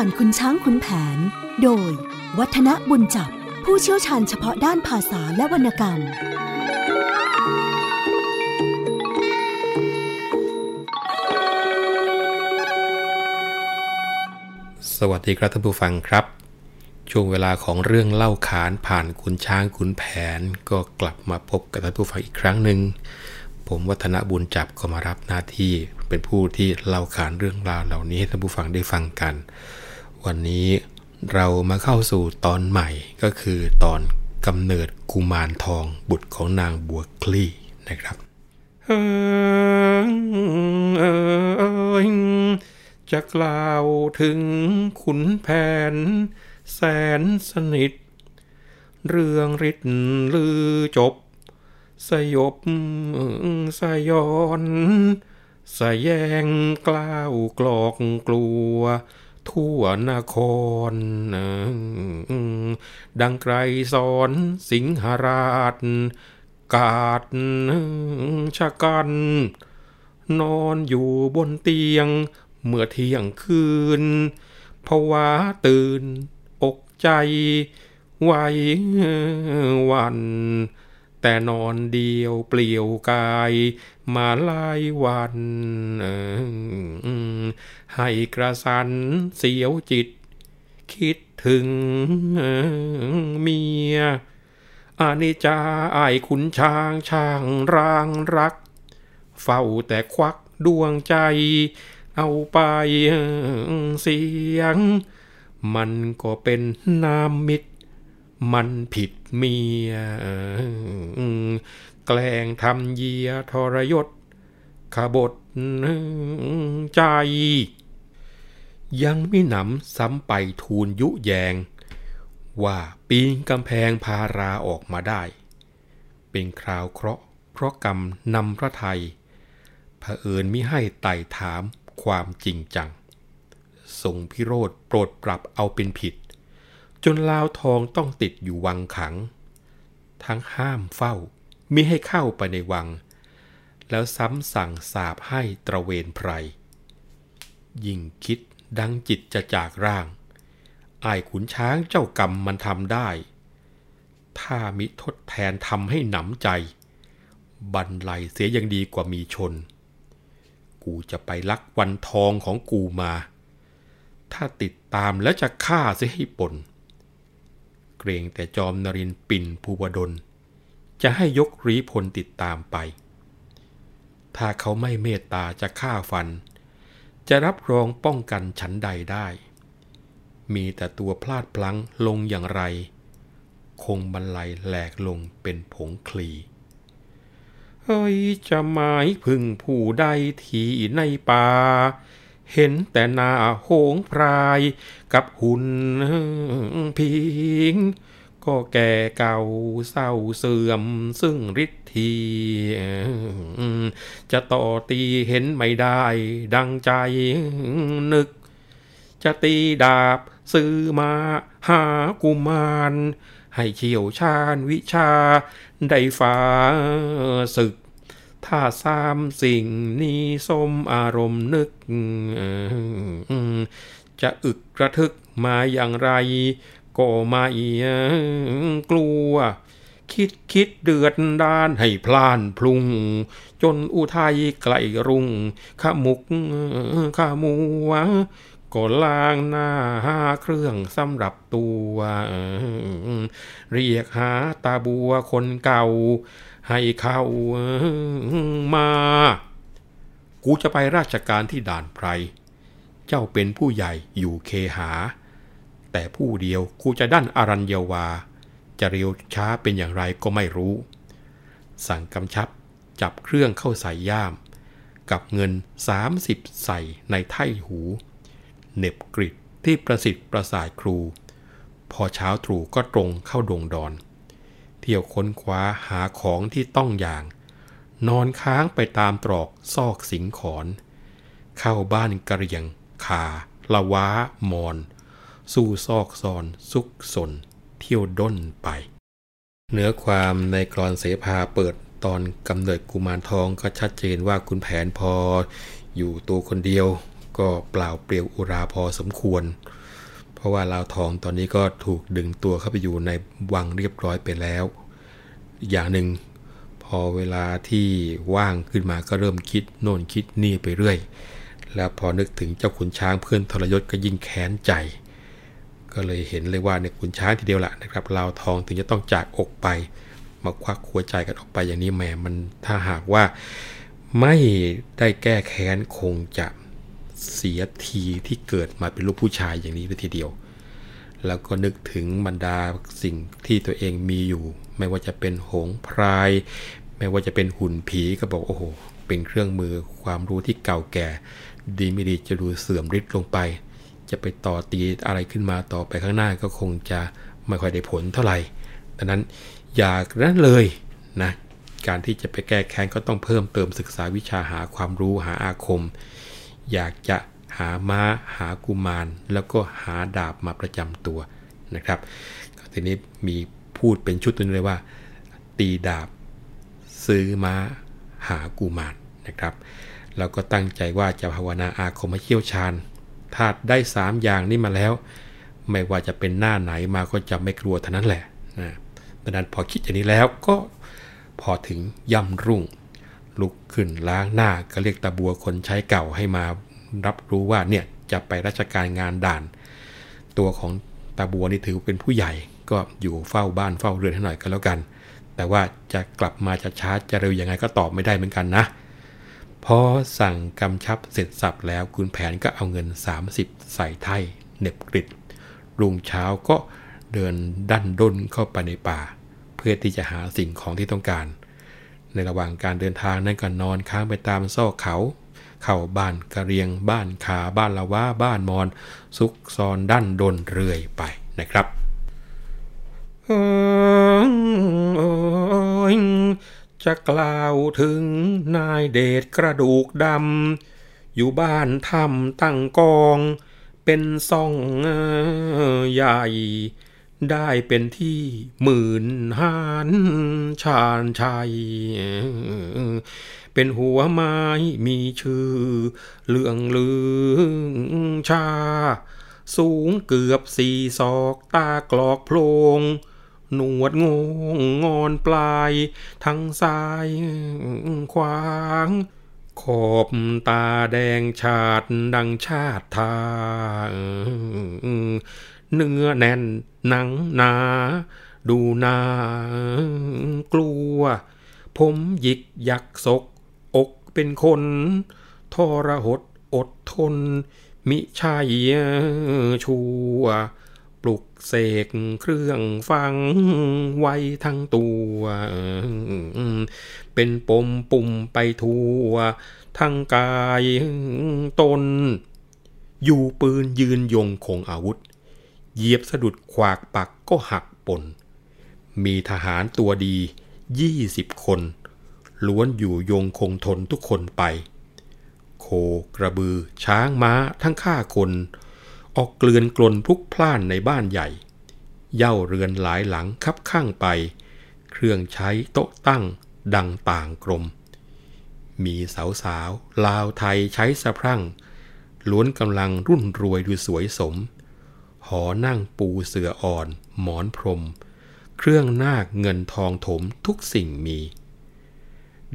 ผ่านคุณช้างคุณแผน โดย วัฒนบุญจับ ผู้เชี่ยวชาญเฉพาะด้านภาษาและวรรณกรรม สวัสดีครับท่านผู้ฟังครับ ช่วงเวลาของเรื่องเล่าขานผ่านคุณช้างขุนแผน ก็กลับมาพบกับท่านผู้ฟังอีกครั้งหนึ่งผมวัฒนบุญจับก็มารับหน้าที่เป็นผู้ที่เล่าขานเรื่องราวเหล่านี้ให้ท่านผู้ฟังได้ฟังกัน วันนี้เรามาเข้าสู่ตอนใหม่ก็คือตอนกำเนิดกุมารทองบุตรของนางบัวคลี่นะครับเออจะกล่าวถึงขุนแผน แสนสนิท เรื่องฤทธิ์ลือจบ สยบสยอนสแยงกล้าวกลอกกลัว ทั่วนคร ดังไกรสอนสิงหราช กาดชะกัน นอนอยู่บนเตียง เมื่อเที่ยงคืนภาวะตื่นอกใจไหววัน แต่นอนเดียวเปลี่ยวกาย มาลายวันให้กระสันเสียวจิต คิดถึงเมียอานิจาไอายขุนช้างช่างร่างรัก เฝ้าแต่ควักดวงใจ เอาไปเสียง มันก็เป็นน้ำมิตร มันผิด เมียแกล้งทำเยียทรยศขบฏใจ ยังไม่หนำซ้ำไปทูลยุแยง ว่าปีนกำแพงพาราออกมาได้ เป็นคราวเคราะห์เพราะกรรมนำพระไทยเผอิญมิให้ไต่ถามความจริงจังทรงพิโรธโปรดปรับเอาเป็นผิด จนลาวทองต้องติดอยู่วังขัง ทั้งห้ามเฝ้ามิให้เข้าไปในวัง แล้วซ้ำสั่งสาบให้ตระเวนไพรยิ่งคิดดังจิตจะจากร่าง อายขุนช้างเจ้ากรรมมันทำได้ ถ้ามิทดแทนทำให้หนำใจ บันไลเสียยังดีกว่ามีชน กูจะไปลักวันทองของกูมา ถ้าติดตามแล้วจะฆ่าเสียให้ปน รงแต่จอมนรินปิ่นภูวดล จะให้ยกรีพลติดตามไป ถ้าเขาไม่เมตตาจะฆ่าฟัน จะรับรองป้องกันฉันใดได้ มีแต่ตัวพลาดพลั้งลงอย่างไร คงบรรลัยแหลกลงเป็นผงคลีเฮ้ยจะหมายพึ่งผู้ใดที่ในป่า เห็นแต่หน้าโหงพรายกับหุ่นพิง ก็แก่เก่าเศร้าเสื่อมซึ่งฤทธีจะต่อตีเห็นไม่ได้ดังใจนึก จะตีดาบซื้อมาหากุมารให้เชี่ยวชาญวิชาได้ฝ่าศึก ถ้าสามสิ่งนี้สมอารมณ์นึก จะอึกกระทึกมาอย่างไร ก็ไม่กลัว คิดคิดเดือดดานให้พลานพลุง จนอุทัยไกลรุ่งขมุกขมัวก็ล้างหน้าหาเครื่องสำหรับตัว เรียกหาตาบัวคนเก่า ให้เข้ามา กูจะไปราชการที่ด่านไพร เจ้าเป็นผู้ใหญ่อยู่เคหา แต่ผู้เดียวกูจะด้านอารัญยวา จะเร็วช้าเป็นอย่างไรก็ไม่รู้ สั่งกำชับจับเครื่องเข้าใส่ย่าม กับเงิน 30 ใส่ในไถ่หู เน็บกริดที่ประสิทธิ์ประสาทครู พอเช้าตรู่ก็ตรงเข้าดงดอน เที่ยวค้นคว้าหาของที่ต้องอย่าง นอนค้างไปตามตรอกซอกสิงขอนเข้าบ้านกระเรียงคาละว้ามอน สู่ซอกซอนซุกสน เที่ยวด้นไป เนื้อความในกรอนเสภาเปิดตอนกำเนิดกุมารทองก็ชัดเจนว่าคุณแผนพอ อยู่ตัวคนเดียวก็เปล่าเปลี่ยวอุราพอสมควร เพราะว่าลาวทองตอนนี้ก็ถูกดึงตัวเข้าไปอยู่ในวังเรียบร้อยไปแล้ว อย่างหนึ่งพอเวลาที่ว่างขึ้นมาก็เริ่มคิดโน่นคิดนี่ไปเรื่อย แล้วพอนึกถึงเจ้าขุนช้างเพื่อนทรยศก็ยิ่งแค้นใจ ก็เลยเห็นเลยว่าเนี่ยขุนช้างทีเดียวละนะครับลาวทองถึงจะต้องจากอกไป มาควักหัวใจกันออกไปอย่างนี้แหมมันถ้าหากว่าไม่ได้แก้แค้นคงจะ เสียทีที่เกิดมาเป็นลูกผู้ชายอย่างนี้เลยทีเดียว แล้วก็นึกถึงบรรดาสิ่งที่ตัวเองมีอยู่ ไม่ว่าจะเป็นหงพราย ไม่ว่าจะเป็นหุ่นผีก็บอกโอ้โห เป็นเครื่องมือความรู้ที่เก่าแก่ ดีไม่ดีจะดูเสื่อมฤทธิ์ลงไป จะไปต่อตีอะไรขึ้นมาต่อไปข้างหน้าก็คงจะไม่ค่อยได้ผลเท่าไหร่ดังนั้นอย่านั้นเลยนะการที่จะไปแก้แค้นก็ต้องเพิ่มเติมศึกษาวิชาหาความรู้หาอาคม อยากจะหาม้าหากุมาร แล้วก็หาดาบมาประจำตัวนะครับทีนี้มีพูดเป็นชุดตัวนี้เลยว่า ตีดาบ ซื้อม้า หากุมารนะครับแล้วก็ตั้งใจว่าจะภาวนาอาคมให้เชี่ยวชาญถ้าได้ 3 อย่างนี้มาแล้ว ไม่ว่าจะเป็นหน้าไหนมาก็จะไม่กลัวเท่านั้นแหละนะดังนั้นพอคิดอย่างนี้แล้วก็พอถึงย่ำรุ่ง ลุกขึ้นล้างหน้าก็เรียกตาบัวคนใช้เก่าให้มารับรู้ว่าเนี่ยจะไปราชการงานด่าน ตัวของตาบัวนี่ถือเป็นผู้ใหญ่ก็อยู่เฝ้าบ้านเฝ้าเรือนให้หน่อยก็แล้วกัน แต่ว่าจะกลับมาจะช้าจะเร็วยังไงก็ตอบไม่ได้เหมือนกันนะพอสั่งกำชับเสร็จสับแล้วคุณแผนก็เอาเงิน 30 ใส่ไถ่เน็บกริดรุ่งเช้าก็เดินดันด้นเข้าไปในป่า เพื่อที่จะหาสิ่งของที่ต้องการ ในระหว่างการเดินทางนั้นก็นอนค้างไปตามซอกเขา เข้าบ้านกระเรียง บ้านขาบ้านละว่าบ้านมอน ซุกซอนดั้นดนเรื่อยไปนะครับจะกล่าวถึงนายเดชกระดูกดำอยู่บ้านทำตั้งกอง เป็นซ่องใหญ่ ได้เป็นที่หมื่นหานชาญชัย เป็นหัวไม้มีชื่อเรื่องลือชา สูงเกือบสี่ศอกตากลอกโพลงหนวดงงงอนปลายทั้งซ้ายขวางขอบตาแดงชาดดังชาติทา เนื้อแน่นหนังหนา ดูนากลัว ผมหยิกยักศก อกเป็นคนทรหดอดทน มิใช่ชัว ปลุกเสกเครื่องฟังไว้ทั้งตัว เป็นปมปุ่มไปทั่ว ทั้งกายตน อยู่ปืนยืนยงคงอาวุธ เหยียบสะดุดขวากปักก็หักปน มีทหารตัวดียี่สิบคน ล้วนอยู่ยงคงทนทุกคนไป โคกระบือ ช้างม้าทั้งฆ่าคน ออกเกลือนกลนพลุกพล่านในบ้านใหญ่ เย่าเรือนหลายหลังคับข้างไป เครื่องใช้โต๊ะตั้งดังต่างกรม มีสาวสาวลาวไทยใช้สะพรั่ง ล้วนกำลังรุ่นรวยดูสวยสม หอนั่งปูเสืออ่อน หมอนพรม เครื่องนาคเงินทองถมทุกสิ่งมี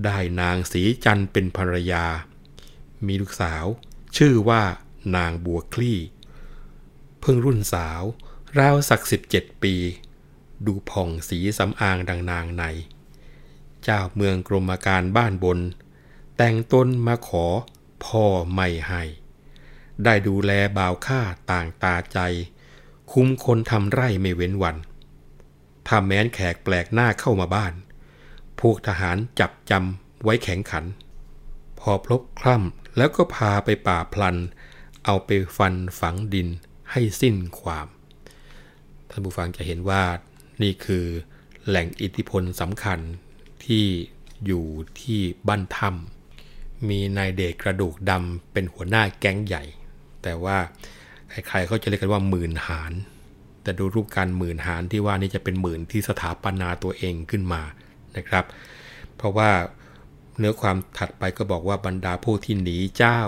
ได้นางสีจันเป็นภรรยา มีลูกสาว ชื่อว่านางบัวคลี่ เพิ่งรุ่นสาว ราวสักสิบเจ็ดปี ดูผ่องสีสำอางดังนางใน เจ้าเมืองกรมการบ้านบน แต่งตนมาขอพ่อไม่ให้ได้ดูแลบ่าวข้าต่างตาใจ คุ้มคนทำไร่ไม่เว้นวัน ถ้าแม้นแขกแปลกหน้าเข้ามาบ้าน พวกทหารจับจำไว้แข็งขัน พอพลบคล่ำแล้วก็พาไปป่าพลัน เอาไปฟันฝังดินให้สิ้นความ ท่านผู้ฟังจะเห็นว่านี่คือแหล่งอิทธิพลสำคัญที่อยู่ที่บ้านถ้ำมีนายเดชกระดูกดำเป็นหัวหน้าแก๊งใหญ่ แต่ว่า ใครๆเขาจะเรียกกันว่าหมื่นหาร แต่ดูรูปการหมื่นหารที่ว่านี่จะเป็นหมื่นที่สถาปนาตัวเองขึ้นมานะครับ เพราะว่าเนื้อความถัดไปก็บอกว่าบรรดาผู้ที่หนีเจ้า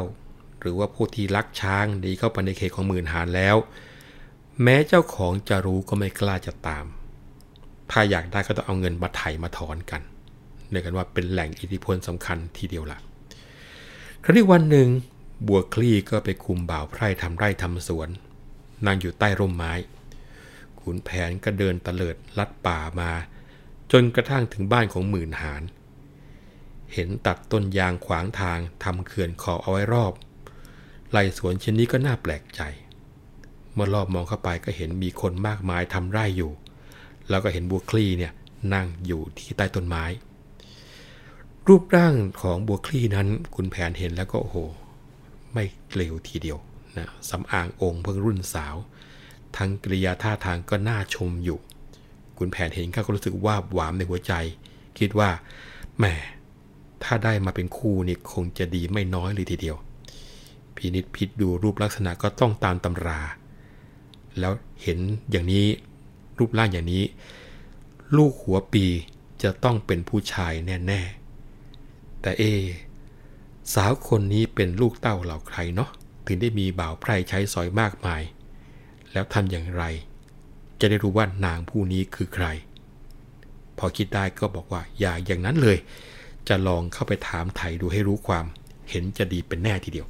หรือว่าผู้ที่ลักช้างหนีเข้าไปในเขตของหมื่นหานแล้ว แม้เจ้าของจะรู้ก็ไม่กล้าจะตาม ถ้าอยากได้ก็ต้องเอาเงินมาไถ่มาถอนกันเรียกกันว่าเป็นแหล่งอิทธิพลสำคัญทีเดียวละครั้นี้วันหนึ่ง บัวคลี่ก็ไปคุมบ่าวไพร่ทำไร่ทำสวน นั่งอยู่ใต้ร่มไม้ ขุนแผนก็เดินตะเลิดลัดป่ามา จนกระทั่งถึงบ้านของหมื่นหานเห็นตัดต้นยางขวางทางทำเขื่อนขอเอาไว้รอบไร่สวนเช่นนี้ก็น่าแปลกใจ เมื่อรอบมองเข้าไปก็เห็นมีคนมากมายทำไร่อยู่ แล้วก็เห็นบัวคลี่เนี่ยนั่งอยู่ที่ใต้ต้นไม้ รูปร่างของบัวคลี่นั้นคุณแผนเห็นแล้วก็โอ้โห ไม่เร็วทีเดียวนะสำอางองค์เพิ่งรุ่นสาว ทั้งกริยาท่าทางก็น่าชมอยู่คุณแผนเห็นก็รู้สึกว่าหวามในหัวใจ คิดว่าแหมถ้าได้มาเป็นคู่นี่คงจะดีไม่น้อยเลยทีเดียว พินิษพิษดูรูปลักษณะก็ต้องตามตำรา แล้วเห็นอย่างนี้รูปร่างอย่างนี้ ลูกหัวปีจะต้องเป็นผู้ชายแน่ ๆ แต่เอ สาวคนนี้เป็นลูกเต้าเหล่าใครเนาะถึงได้มีบ่าวไพร่ใช้สอยมากมาย แล้วทำอย่างไร จะได้รู้ว่านางผู้นี้คือใคร พอคิดได้ก็บอกว่าอย่าอย่างนั้นเลย จะลองเข้าไปถามไถ่ดูให้รู้ความ เห็นจะดีเป็นแน่ทีเดียว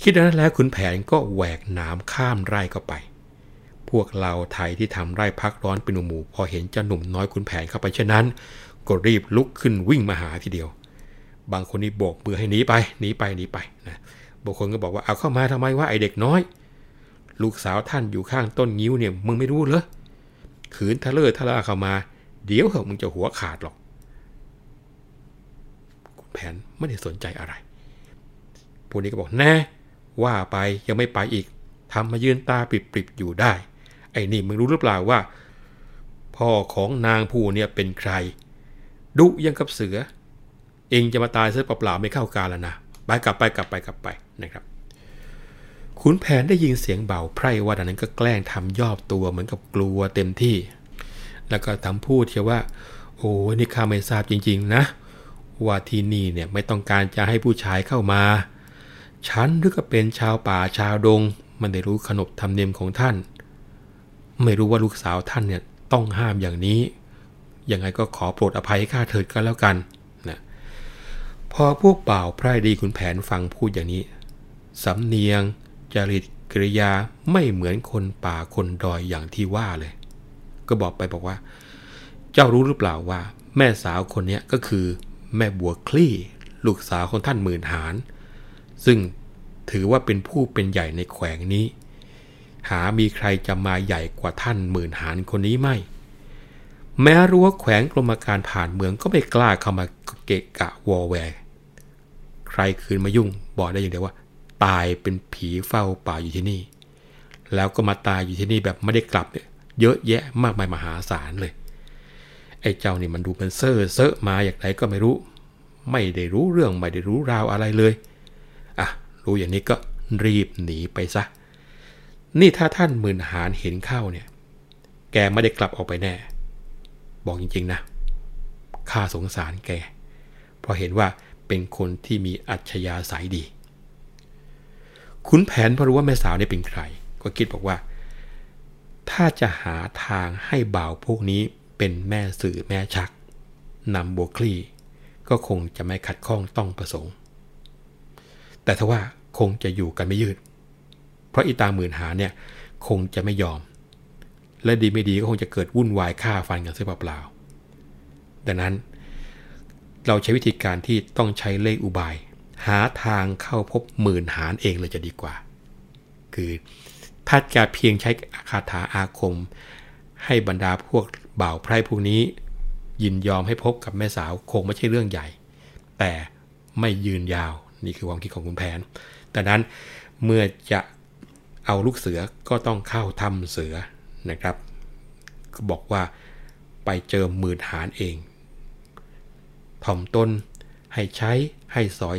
คิดนั้นแล้วขุนแผนก็แหวกน้ำข้ามไร่เข้าไป พวกเราไทยที่ทำไร่พักร้อนเป็นหมู่พอเห็นเจ้าหนุ่มน้อยขุนแผนเข้าไปเช่นนั้น ก็รีบลุกขึ้นวิ่งมาหาทีเดียว บางคนนี่โบกมือให้หนีไปหนีไปหนีไปนะบางคนก็บอกว่าเอาเข้ามาทำไมว่าไอเด็กน้อย ลูกสาวท่านอยู่ข้างต้นงิ้วเนี่ยมึงไม่รู้เหรอขืนทะเลอทะลาเข้ามา เดี๋ยวเหอะมึงจะหัวขาดหรอกคุณแผนไม่ได้สนใจอะไรพวกนี้ก็บอกแน่ว่าไปยังไม่ไปอีกทำมายืนตาปิบๆอยู่ได้ ไอ้นี่มึงรู้หรือเปล่าว่า พ่อของนางผู้เนี่ยเป็นใคร ดุยังกับเสือ เองจะมาตายเสียเปล่าๆไม่เข้าการแล้วนะไปกลับไปกลับไปกลับไปนะครับขุนแผนได้ยินเสียงเบาไพร่ว่าดังนั้นก็แกล้งทำยอบตัวเหมือนกับกลัวเต็มที่ แล้วก็ทำพูดเชียวว่า โอ้นี่ข้าไม่ทราบจริง ๆ นะ ว่าที่นี่เนี่ยไม่ต้องการจะให้ผู้ชายเข้ามาฉันหรือก็เป็นชาวป่าชาวดง มันได้รู้ขนบธรรมเนียมของท่าน ไม่รู้ว่าลูกสาวท่านเนี่ยต้องห้ามอย่างนี้ยังไงก็ขอโปรดอภัยข้าเถิดก็แล้วกัน พอพวกบ่าไพร่ดีขุนแผนฟังพูดอย่างนี้ สำเนียง จริตกริยาไม่เหมือนคนป่าคนดอยอย่างที่ว่าเลย ก็บอกไปบอกว่า เจ้ารู้หรือเปล่าว่า แม่สาวคนนี้ก็คือแม่บัวคลี่ ลูกสาวของท่านหมื่นหานซึ่งถือว่าเป็นผู้เป็นใหญ่ในแขวงนี้ หามีใครจะมาใหญ่กว่าท่านหมื่นหานคนนี้ไม่ แม้รู้ว่าแขวงกรมการผ่านเมืองก็ไม่กล้าเข้ามาเกะกะวอแวร์ รคืนมายุ่ง บอกได้อย่างเดียวว่า ตายเป็นผีเฝ้าป่าอยู่ที่นี่ แล้วก็มาตายอยู่ที่นี่แบบไม่ได้กลับเนี่ยเยอะแยะมากมายมหาศาลเลย ไอ้เจ้านี่มันดูเป็นเซ่อเซอะมาอย่างไรก็ไม่รู้ ไม่ได้รู้เรื่องไม่ได้รู้ราวอะไรเลยอะรู้อย่างนี้ก็รีบหนีไปซะ นี่ถ้าท่านหมื่นหานเห็นเข้าเนี่ย แกไม่ได้กลับออกไปแน่ บอกจริงๆนะข้าสงสารแก เพราะเห็นว่า เป็นคนที่มีอัจฉริยะสายดี ขุนแผนพอรู้ว่าแม่สาวนี่เป็นใคร ก็คิดบอกว่า ถ้าจะหาทางให้บ่าวพวกนี้เป็นแม่สื่อแม่ชักนำโบวคลี่ ก็คงจะไม่ขัดข้องต้องประสงค์ แต่ถ้าว่าคงจะอยู่กันไม่ยืด เพราะอีตาหมื่นหาเนี่ยคงจะไม่ยอม และดีไม่ดีก็คงจะเกิดวุ่นวายฆ่าฟันกันเสียเปล่าๆดังนั้น เราใช้วิธีการที่ต้องใช้เลขอุบาย หาทางเข้าพบหมื่นหารเองเลยจะดีกว่า คือถ้าจะเพียงใช้คาถาอาคม ให้บรรดาพวกบ่าวไพร่พวกนี้ ยินยอมให้พบกับแม่สาวคงไม่ใช่เรื่องใหญ่ แต่ไม่ยืนยาวนี่คือความคิดของคุณแผน แต่นั้นเมื่อจะเอาลูกเสือก็ต้องเข้าถ้ำเสือนะครับก็บอกว่าไปเจอหมื่นหารเอง ถ่อมตน ให้ใช้ ให้สอย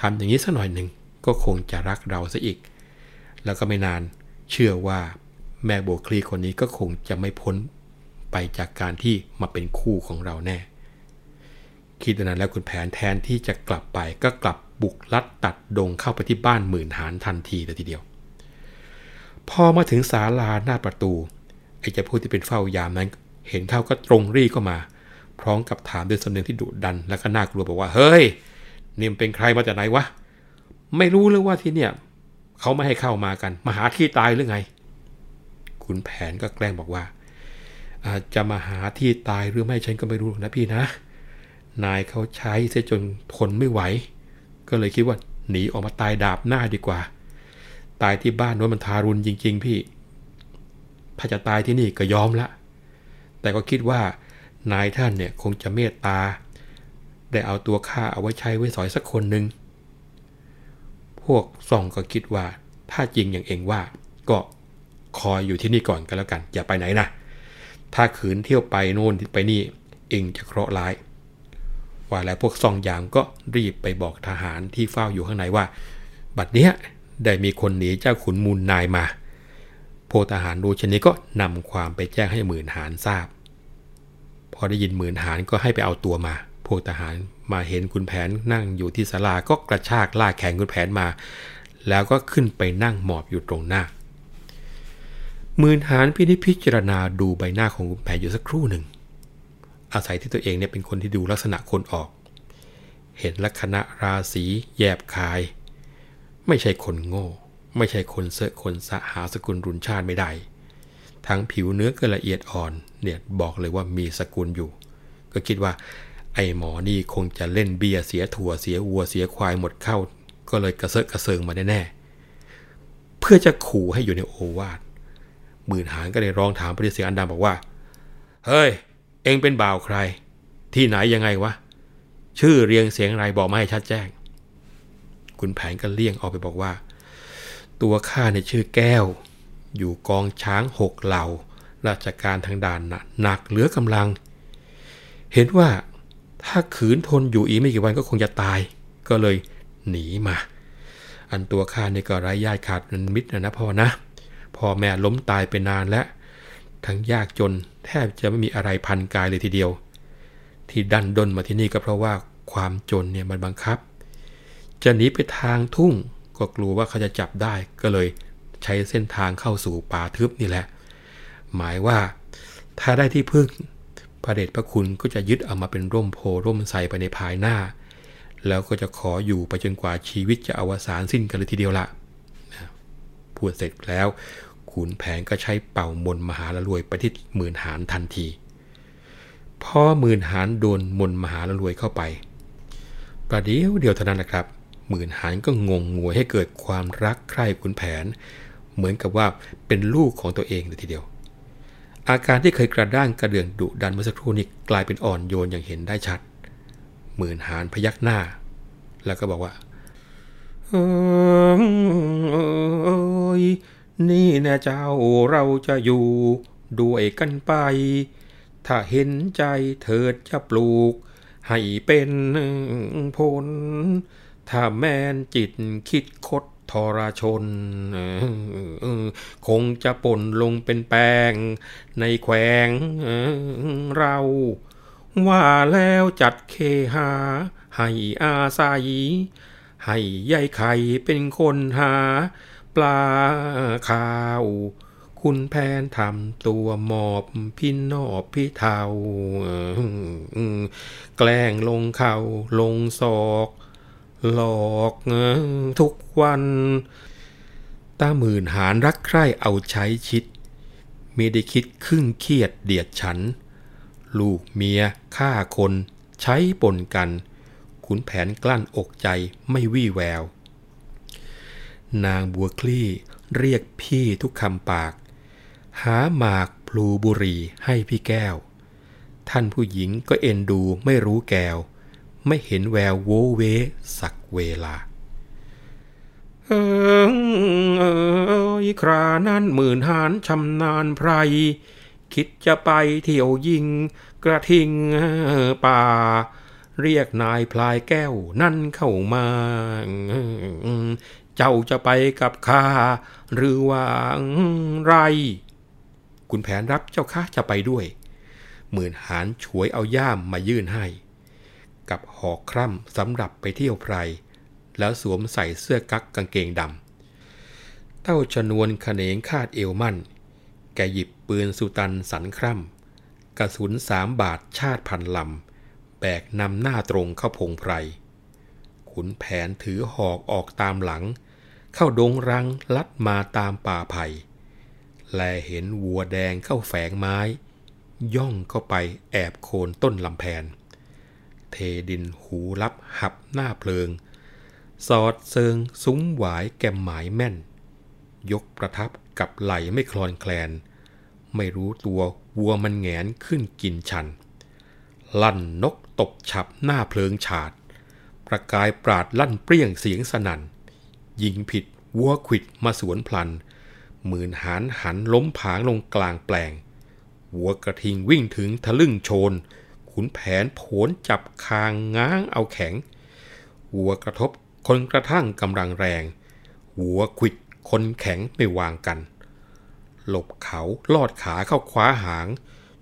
ทำอย่างนี้สักหน่อยหนึ่งก็คงจะรักเราซะอีก แล้วก็ไม่นานเชื่อว่าแม่โบคลีคนนี้ก็คงจะไม่พ้นไปจากการที่มาเป็นคู่ของเราแน่ คิดนั้นแล้วคุณแผนแทนที่จะกลับไปก็กลับบุกลัดตัดดงเข้าไปที่บ้านหมื่นหานทันทีเลยทีเดียว พอมาถึงศาลาหน้าประตูไอ้เจ้าผู้ที่เป็นเฝ้ายามนั้น เห็นเข้าก็ตรงรีเข้ามา พร้อมกับถามด้วยสำเนียงที่ดุดัน และก็น่ากลัวบอกว่า เฮ้ยนี่มเป็นใครมาจากไหนวะ ไม่รู้เลยว่าที่เนี่ยเขาไม่ให้เข้ามากันมาหาที่ตายหรือไง คุณแผนก็แกล้งบอกว่าอาจจะมาหาที่ตายหรือไม่ฉันก็ไม่รู้นะพี่นะ นายเขาใช้เสียจนทนไม่ไหว ก็เลยคิดว่าหนีออกมาตายดาบหน้าดีกว่า ตายที่บ้านนั้นมันทารุณจริง ๆ พี่ ถ้าจะตายที่นี่ก็ยอมละ แต่ก็คิดว่า นายท่านเนี่ยคงจะเมตตา ได้เอาตัวข้าเอาไว้ใช้ไว้สอยสักคนหนึ่งพวกส่องก็คิดว่าถ้าจริงอย่างเองว่า ก็คอยอยู่ที่นี่ก่อนกันแล้วกัน อย่าไปไหนนะ ถ้าขืนเที่ยวไปโน่นไปนี่ เองจะเคราะห์ร้าย ว่าแล้วพวกซองยามก็รีบไปบอกทหารที่เฝ้าอยู่ข้างในว่า บัดเนี้ยได้มีคนหนีเจ้าขุนมูลนายมาพวกทหารรู้เช่นนี้ก็นำความไปแจ้งให้หมื่นหารทราบ อได้ยินหมื่นหารก็ให้ไปเอาตัวมา พวกทหารมาเห็นคุณแผนนั่งอยู่ที่ศาลาก็กระชากลากแขนคุณแผนมา แล้วก็ขึ้นไปนั่งหมอบอยู่ตรงหน้าหมื่นหารพินิพิจารณาดูใบหน้าของคุณแผนอยู่สักครู่หนึ่ง อาศัยที่ตัวเองเนี่ยเป็นคนที่ดูลักษณะคนออก เห็นลักษณะราศีแยบคาย ไม่ใช่คนโง่ ไม่ใช่คนเสอะคนสะหาสกุลรุนชาติไม่ได้ ทั้งผิวเนื้อก็ละเอียดอ่อนเนี่ยบอกเลยว่ามีสกุลอยู่ ก็คิดว่า ไอ้หมอนี่คงจะเล่นเบียเสียถั่วเสียวัวเสียควายหมดเข้า ก็เลยกระเซาะกระเซิงมาแน่ๆเพื่อจะขู่ให้อยู่ในโอวาทหมื่นหางก็เลยร้องถามปฏิเสียงอันดำบอกว่า เฮ้ย เอ็งเป็นบ่าวใคร ที่ไหนยังไงวะ ชื่อเรียงเสียงอะไรบอกมาให้ชัดแจ้งคุณแผนก็เลี่ยงออกไปบอกว่า ตัวข้าในชื่อแก้ว อยู่กองช้างหกเหล่า ราชการทางด่านหนักเหลือกำลัง เห็นว่าถ้าขืนทนอยู่อีกไม่กี่วันก็คงจะตาย ก็เลยหนีมา อันตัวข้าในก็ไร้ญาติขาดมิตรนะนะพ่อนะ พ่อแม่ล้มตายไปนานแล้ว ทั้งยากจนแทบจะไม่มีอะไรพันกายเลยทีเดียว ที่ดันดนมาที่นี่ก็เพราะว่าความจนเนี่ยมันบังคับ จะหนีไปทางทุ่งก็กลัวว่าเขาจะจับได้ก็เลย ใช้เส้นทางเข้าสู่ป่าทึบนี่แหละ หมายว่า ถ้าได้ที่พึ่งพระเดชพระคุณก็จะยึดเอามาเป็นร่มโพร่มใสไปในภายหน้า แล้วก็จะขออยู่ไปจนกว่าชีวิตจะอวสานสิ้นกันเลยทีเดียวละพูดเสร็จแล้วขุนแผนก็ใช้เป่ามนมหาละรวยไปที่หมื่นหานทันทีพอหมื่นหานโดนมนมหาละรวยเข้าไป ประเดี๋ยวเดียวเท่านั้นนะครับ หมื่นหานก็งงงวยให้เกิดความรักใคร่ขุนแผน เหมือนกับว่าเป็นลูกของตัวเองเลยทีเดียว อาการที่เคยกระด้างกระเดืองดุดันเมื่อสักครู่นี้กลายเป็นอ่อนโยนอย่างเห็นได้ชัด หมื่นหานพยักหน้า แล้วก็บอกว่าเอยนี่นะเจ้าเราจะอยู่ด้วยกันไป ถ้าเห็นใจเถิดจะปลูก ให้เป็นผล ถ้าแม่นจิตคิดคด ทรชนคงจะป่นลงเป็นแป้งในแขวงเรา ว่าแล้วจัดเคหา ให้อาศัย ให้ยายไข่เป็นคนหา ปลาข้าว คุณแพนทำตัวหมอบพี่นอบพี่เทาแกล้งลงเข่าลงศอก หลอกทุกวันตาหมื่นหารรักใคร่เอาใช้ชิดไม่ได้คิดครึ่งเครียดเดียดฉัน ลูกเมียฆ่าคนใช้ปนกัน ขุนแผนกลั้นอกใจไม่วี่แวว นางบัวคลี่เรียกพี่ทุกคำปาก หาหมากพลูบุรีให้พี่แก้ว ท่านผู้หญิงก็เอ็นดูไม่รู้แก้ว ไม่เห็นแววโวเวสักเวลาเออครานั้นหมื่นหานชำนาญไพร คิดจะไปเที่ยวยิง กระทิงป่า เรียกนายพลายแก้วนั่นเข้ามา เจ้าจะไปกับข้าหรือว่าไรคุณแผนรับเจ้าข้าจะไปด้วย หมื่นหานฉวยเอาย่ามมายื่นให้ กับหอกคร่ำสำหรับไปเที่ยวไพร แล้วสวมใส่เสื้อกั๊กกางเกงดำ เต้าชนวนขเนงคาดเอวมั่น แกหยิบปืนสุตันสันคร่ำ กระสุนสามบาทชาติพันลำ แบกนำหน้าตรงเข้าพงไพร ขุนแผนถือหอกออกตามหลัง เข้าดงรังลัดมาตามป่าไผ่แลเห็นวัวแดงเข้าแฝงไม้ ย่องเข้าไปแอบโคนต้นลำแพน เทดินหูลับหับหน้าเพลิง สอดเซิงซุ้มหวายแกมหมายแม่น ยกประทับกับไหลไม่คลอนแคลน ไม่รู้ตัววัวมันแงนขึ้นกินชัน ลั่นนกตบฉับหน้าเพลิงฉาด ประกายปราดลั่นเปรี้ยงเสียงสนัน่น ยิงผิดวัวขิดมาสวนพลัน หมื่นหานหันล้มผางลงกลางแปลงหัวกระทิงวิ่งถึงทะลึ่งโชน ขุนแผนโผนจับคางง้างเอาแข็งหัวกระทบคนกระทั่งกำลังแรงหัวขิดคนแข็งไม่วางกัน หลบเขาลอดขาเข้าคว้าหาง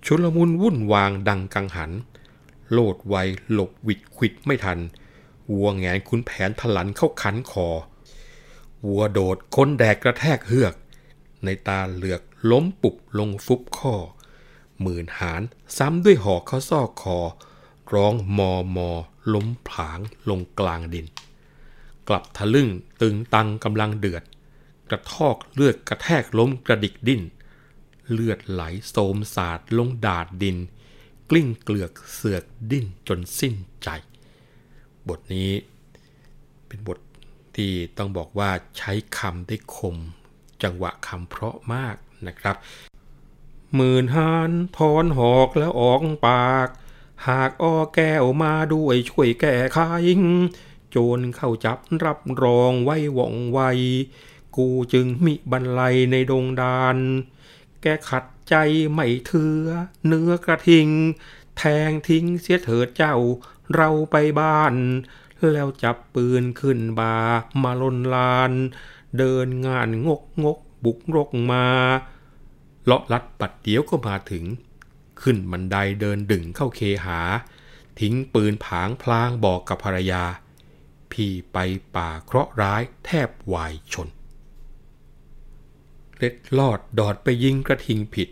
ชุลมุนวุ่นวางดังกังหัน โลดไวหลบวิดขิดไม่ทัน วัวแงนขุนแผนทลันเข้าขันคอ วัวโดดคนแดกกระแทกเฮือก ในตาเหลือกล้มปุบลงฟุบข้อ หมื่นหานซ้ำด้วยหอกเขาซอกคอ ร้องมอมอ ล้มผางลงกลางดิน กลับทะลึ่งตึงตังกำลังเดือด กระทอกเลือดกระแทกล้มกระดิกดิ้น เลือดไหลโสมสาดลงดาดดิน กลิ้งเกลือกเสือกดิ้นจนสิ้นใจ บทนี้เป็นบทที่ต้องบอกว่าใช้คำได้คม จังหวะคำเพราะมากนะครับ หมื่นหานถอนหอกแล้วออกปาก หากอ้อแก้วมาด้วยช่วยแก้ไขโจรเข้าจับรับรองไว้ว่องไว กูจึงมิบรรลัยในดงดาน แกขัดใจไม่เถือ เนื้อกระทิง แทงทิ้งเสียเถิดเจ้า เราไปบ้าน แล้วจับปืนขึ้นบามาลนลาน เดินงานงกงกบุกรกมา เลาะลัดปัดเดียวก็มาถึง ขึ้นบันไดเดินดึงเข้าเคหา ทิ้งปืนผางพลางบอกกับภรรยา พี่ไปป่าเคราะห์ร้ายแทบวายชน เล็ดลอดดอดไปยิงกระทิงผิด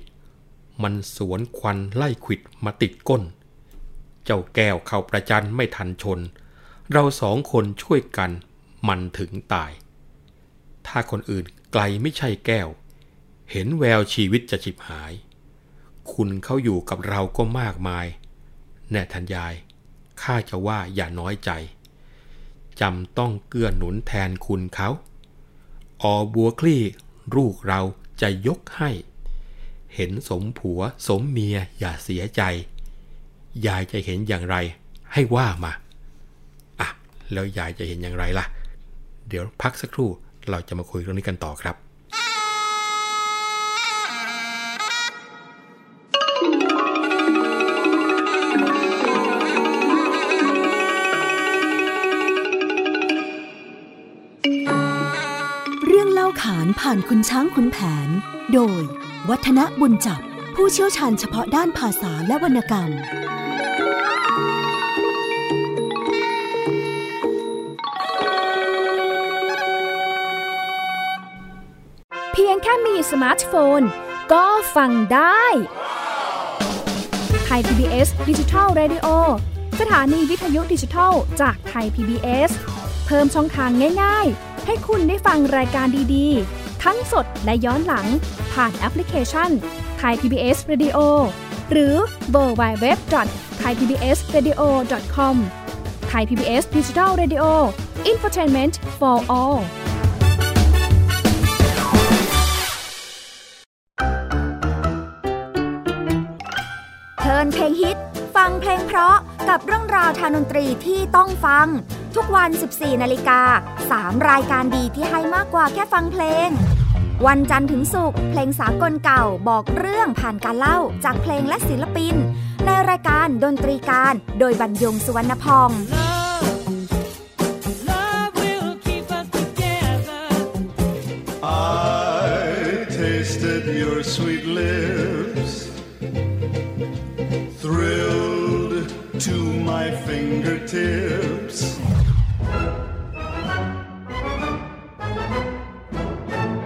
มันสวนควันไล่ขิดมาติดก้น เจ้าแก้วเข้าประจันไม่ทันชน เราสองคนช่วยกันมันถึงตาย ถ้าคนอื่นไกลไม่ใช่แก้ว เห็นแววชีวิตจะฉิบหาย คุณเขาอยู่กับเราก็มากมาย แน่ทันยาย ข้าจะว่าอย่าน้อยใจจำต้องเกื้อหนุนแทนคุณเขา ออบัวคลี่ลูกเราจะยกให้ เห็นสมผัวสมเมียอย่าเสียใจ ยายจะเห็นอย่างไรให้ว่ามาอะแล้วยายจะเห็นอย่างไรล่ะ เดี๋ยวพักสักครู่เราจะมาคุยเรื่องนี้กันต่อครับ ผ่านคุณช้างคุณแผน โดย วัฒนบุญจับ ผู้เชี่ยวชาญเฉพาะด้านภาษาและวรรณกรรม เพียงแค่มีสมาร์ทโฟน ก็ฟังได้ไทย PBS ดิจิทัล Radio สถานีวิทยุดิจิทัลจากไทย PBS เพิ่มช่องทางง่าย ๆ ให้คุณได้ฟังรายการดีๆ ทั้งสดและย้อนหลังผ่านแอปพลิเคชันไทย PBS Radio หรือเวอร์ไบเว็บไทยพีบีเอสเรดิโอคอมไทยพีบีเอสดิจิทัลเรดิโออินฟอร์ทนเมนต์ for all ลินเพลงฮิต ฟังเพลงเพราะกับเรื่องราวทางดนตรีที่ต้องฟัง ทุกวัน 14 นาฬิกา 3 รายการดีที่ให้มากกว่าแค่ฟังเพลง วันจันทร์ถึงศุกร์เพลงสากลเก่าบอกเรื่องผ่านการเล่าจากเพลงและศิลปิน ในรายการดนตรีการโดยบรรยงสุวรรณพอง your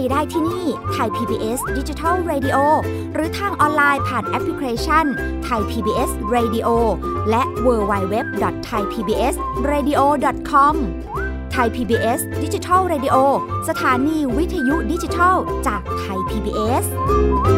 ีได้ที่นี่ Thai PBS Digital Radio หรือทางออนไลน์ผ่านแอปพลิเคชันไทย PBS Radio และ w w w t h a i p b s r a d i o c o m ไทย PBS ดิจิทัล Radio สถานีวิทยุดิจิทัลจากไทย PBS ี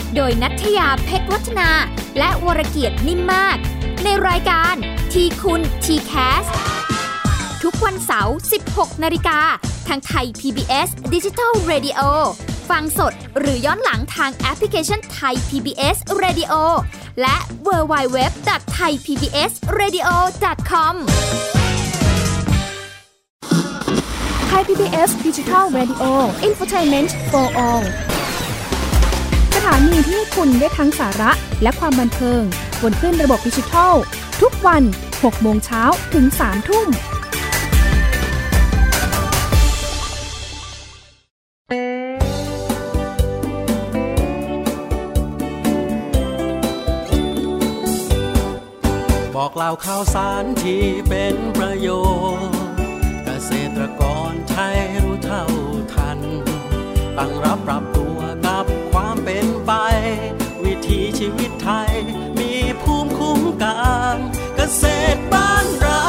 โดยนัทยาเพชรวัฒนา และวรเกียรตินิ่มมาก ในรายการทีคุณทีแคสทุกวันเสาร์ 16 นาฬิกา ทางไทย PBS Digital Radio ฟังสดหรือย้อนหลังทางแอปพลิเคชันไทย PBS Radio และ w w w t h a i PBS Radio com ไทย PBS Digital Radio Infotainment for All ถานีที่คุณได้ทั้งสาระและความบันเทิง บนขึ้นระบบดิจิทัล ทุกวัน 6 โมงเช้าถึง 3 ทุ่ม บอกเล่าข่าวสารที่เป็นประโยชน์ เกษตรกรไทยรู้เท่าทัน ตั้งรับปรับ ไป วิถีชีวิตไทย มีภูมิคุ้มกันเกษตรบ้านเรา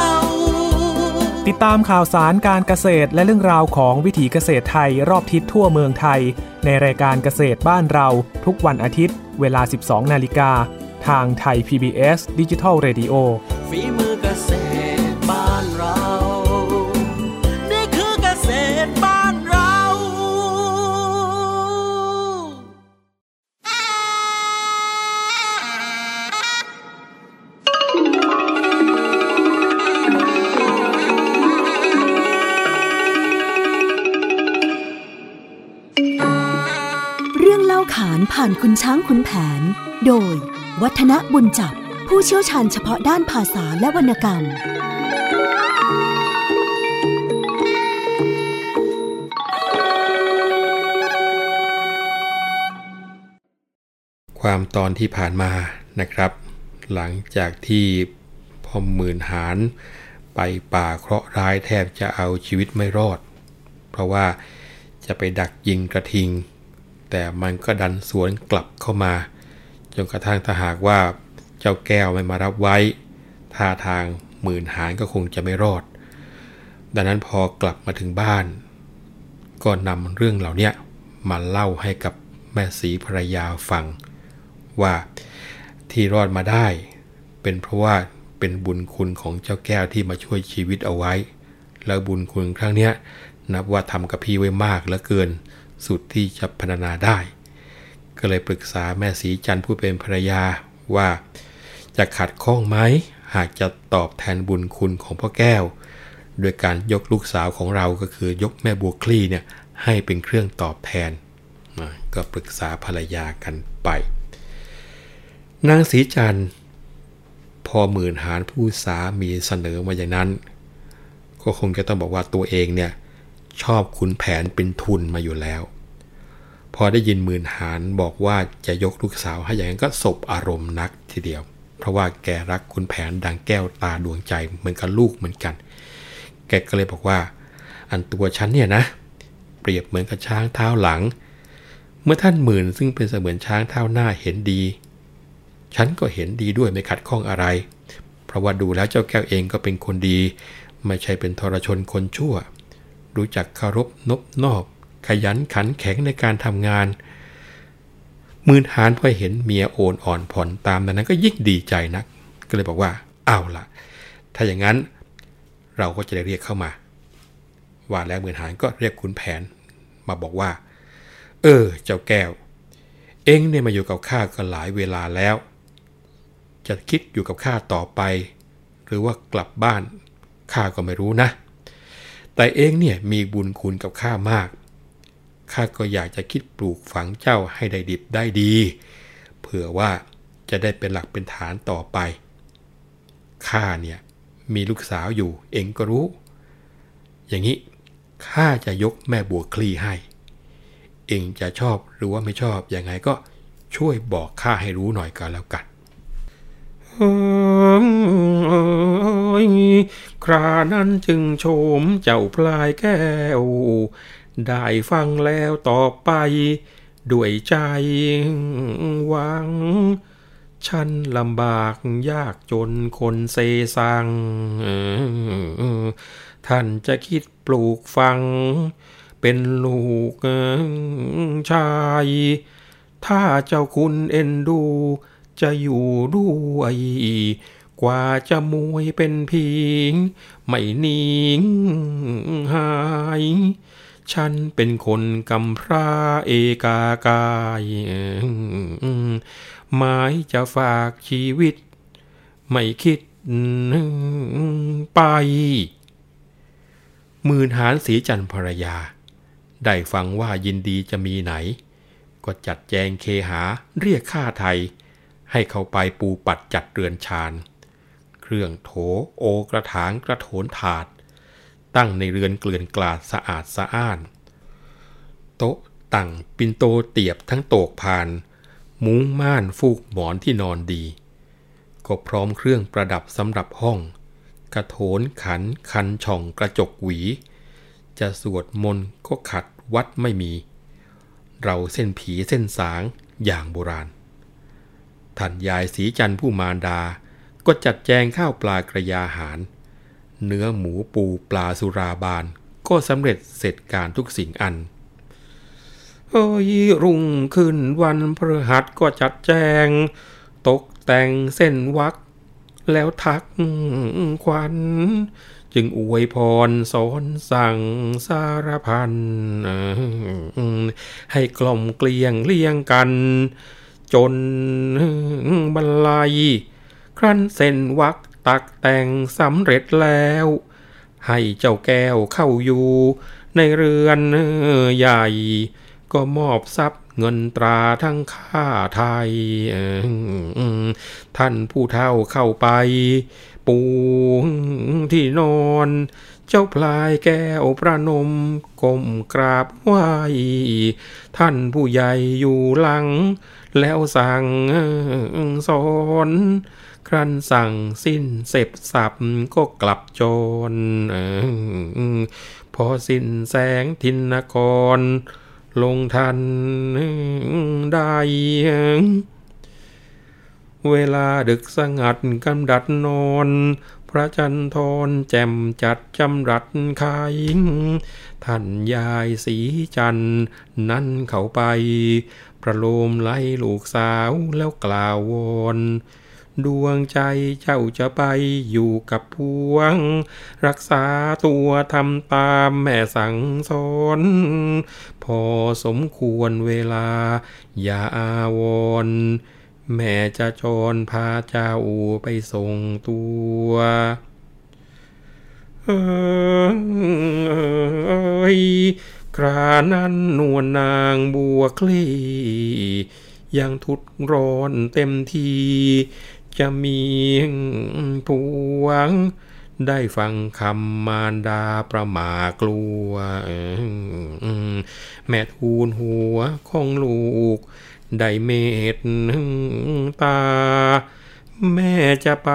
ติดตามข่าวสารการเกษตรและเรื่องราวของวิถีเกษตรไทยรอบทิศทั่วเมืองไทย ในรายการเกษตรบ้านเรา ทุกวันอาทิตย์ เวลา 12 นาฬิกา ทางไทย PBS Digital Radio ฝีมื ผ่านคุณช้างคุณแผน โดย วัฒนบุญจับ ผู้เชี่ยวชาญเฉพาะด้านภาษาและวรรณกรรม ความตอนที่ผ่านมานะครับ หลังจากที่พ่อหมื่นหารไปป่าเคราะห์ร้ายแทบจะเอาชีวิตไม่รอด เพราะว่าจะไปดักยิงกระทิง แต่มันก็ดันสวนกลับเข้ามา จนกระทั่งถ้าหากว่าเจ้าแก้วไม่มารับไว้ ท่าทางหมื่นหารก็คงจะไม่รอด ดังนั้นพอกลับมาถึงบ้าน ก็นำเรื่องเหล่านี้มาเล่าให้กับแม่สีภรรยาฟัง ว่าที่รอดมาได้ เป็นเพราะว่าเป็นบุญคุณของเจ้าแก้วที่มาช่วยชีวิตเอาไว้ แล้วบุญคุณครั้งเนี้ยนับว่าทำกับพี่ไว้มากเหลือเกิน สุดที่จะพรรณนาได้ ก็เลยปรึกษาแม่สีจันทร์ผู้เป็นภรรยาว่าจะขัดข้องไหมหากจะตอบแทนบุญคุณของพ่อแก้ว โดยการยกลูกสาวของเราก็คือยกแม่บัวคลี่เนี่ยให้เป็นเครื่องตอบแทน ก็ปรึกษาภรรยากันไป นางสีจันทร์พอหมื่นหารผู้สามีเสนอมาอย่างนั้น ก็คงจะต้องบอกว่าตัวเองเนี่ยชอบขุนแผนเป็นทุนมาอยู่แล้ว พอได้ยินหมื่นหารบอกว่าจะยกลูกสาวให้อย่างนั้นก็สบอารมณ์นักทีเดียวเพเพราะว่าแกรักคุณแผนดังแก้วตาดวงใจเหมือนกับลูกเหมือนกัน แกก็เลยบอกว่า อันตัวฉันเนี่ยนะ เปรียบเหมือนกับช้างเท้าหลัง เมื่อท่านหมื่นซึ่งเป็นเสมือนช้างเท้าหน้าเห็นดี ฉันก็เห็นดีด้วยไม่ขัดข้องอะไร เพราะว่าดูแล้วเจ้าแก้วเองก็เป็นคนดี ไม่ใช่เป็นทรชนคนชั่ว รู้จักเคารพนบนอบ ขยันขันแข็งในการทำงานมืนหานพอเห็นเมียโอนอ่อนผ่อนตามนั้นก็ยิ่งดีใจนัก ก็เลยบอกว่าเอาล่ะถ้าอย่างนั้นเราก็จะได้เรียกเข้ามา ว่าแล้วมืนหานก็เรียกขุนแผน มาบอกว่า เออ เจ้าแก้ว เอ็งเนี่ยมาอยู่กับข้าก็หลายเวลาแล้ว จะคิดอยู่กับข้าต่อไป หรือว่ากลับบ้านข้าก็ไม่รู้นะ แต่เองเนี่ยมีบุญคุณกับข้ามาก ข้าก็อยากจะคิดปลูกฝังเจ้าให้ได้ดิบได้ดี เผื่อว่าจะได้เป็นหลักเป็นฐานต่อไป ข้าเนี่ยมีลูกสาวอยู่เองก็รู้ อย่างนี้ข้าจะยกแม่บัวคลีให้ เองจะชอบหรือว่าไม่ชอบอยังไงก็ช่วยบอกข้าให้รู้หน่อยก็แล้วกันครานั้นจึงโฉมเจ้าพลายแก้ว ได้ฟังแล้วต่อไป ด้วยใจหวัง ฉันลำบากยากจนคนเซซัง ท่านจะคิดปลูกฟัง เป็นลูกชาย ถ้าเจ้าคุณเอ็นดู จะอยู่ด้วยกว่าจะมวยเป็นพิง ไม่นิ่งหาย ฉันเป็นคนกำพร้าเอกากายหมายจะฝากชีวิต ไม่คิดไปมืนหานสีจันภรรยา ได้ฟังว่ายินดีจะมีไหน ก็จัดแจงเคหาเรียกข้าไทย ให้เขาไปปูปัดจัดเรือนชาน เครื่องโถโอกระถางกระโถนถาด ตั้งในเรือนเกลื่อนกลาดสะอาดสะอ้าน โต๊ะตั้งปินโตเตียบทั้งโตกพาน มุ้งม่านฟูกหมอนที่นอนดี ก็พร้อมเครื่องประดับสำหรับห้อง กระโถนขันคันช่องกระจกหวี จะสวดมนต์ก็ขัดวัดไม่มี เราเส้นผีเส้นสางอย่างโบราณท่านยายสีจันผู้มารดา ก็จัดแจงข้าวปลากระยาหาร เนื้อหมูปูปลาสุราบาน ก็สำเร็จเสร็จการทุกสิ่งอันเอ้ยรุ่งขึ้นวันพฤหัสก็จัดแจง ตกแต่งเส้นวัก แล้วทักควัน จึงอวยพรสอนสั่งสารพัน ให้กล่อมเกลียงเลี้ยงกัน จนบรรลัย ครั้นเส้นวัก ตักแต่งสำเร็จแล้ว ให้เจ้าแก้วเข้าอยู่ในเรือนใหญ่ ก็มอบทรัพย์เงินตราทั้งค่าไทย ท่านผู้เฒ่าเข้าไป ปูที่นอน เจ้าพลายแก้วประนมก้มกราบไหวท่านผู้ใหญ่อยู่หลัง แล้วสั่งสอน ครั้นสั่งสิ้นเสพสับก็กลับโจรพอสิ้นแสงทินกรลงทันได้เวลาดึกสงัดกำดัดนอนพระจันทรแจ่มจัดจำรัดคายท่านยายสีจันนั่นเข้าไป ประโลมไล่ลูกสาวแล้วกล่าววอน ดวงใจเจ้าจะไปอยู่กับพวง รักษาตัวทำตามแม่สั่งสอนพอสมควรเวลา อย่าอาวรแม่จะจรพาเจ้าไปส่งตัวเอ้ยครานั้นนวลนางบัวคลียังทุดร้อนเต็มที จะมีผวง ได้ฟังคำมารดาประมากลัว แม่ทูลหัวของลูก ได้เมตตา แม่จะไป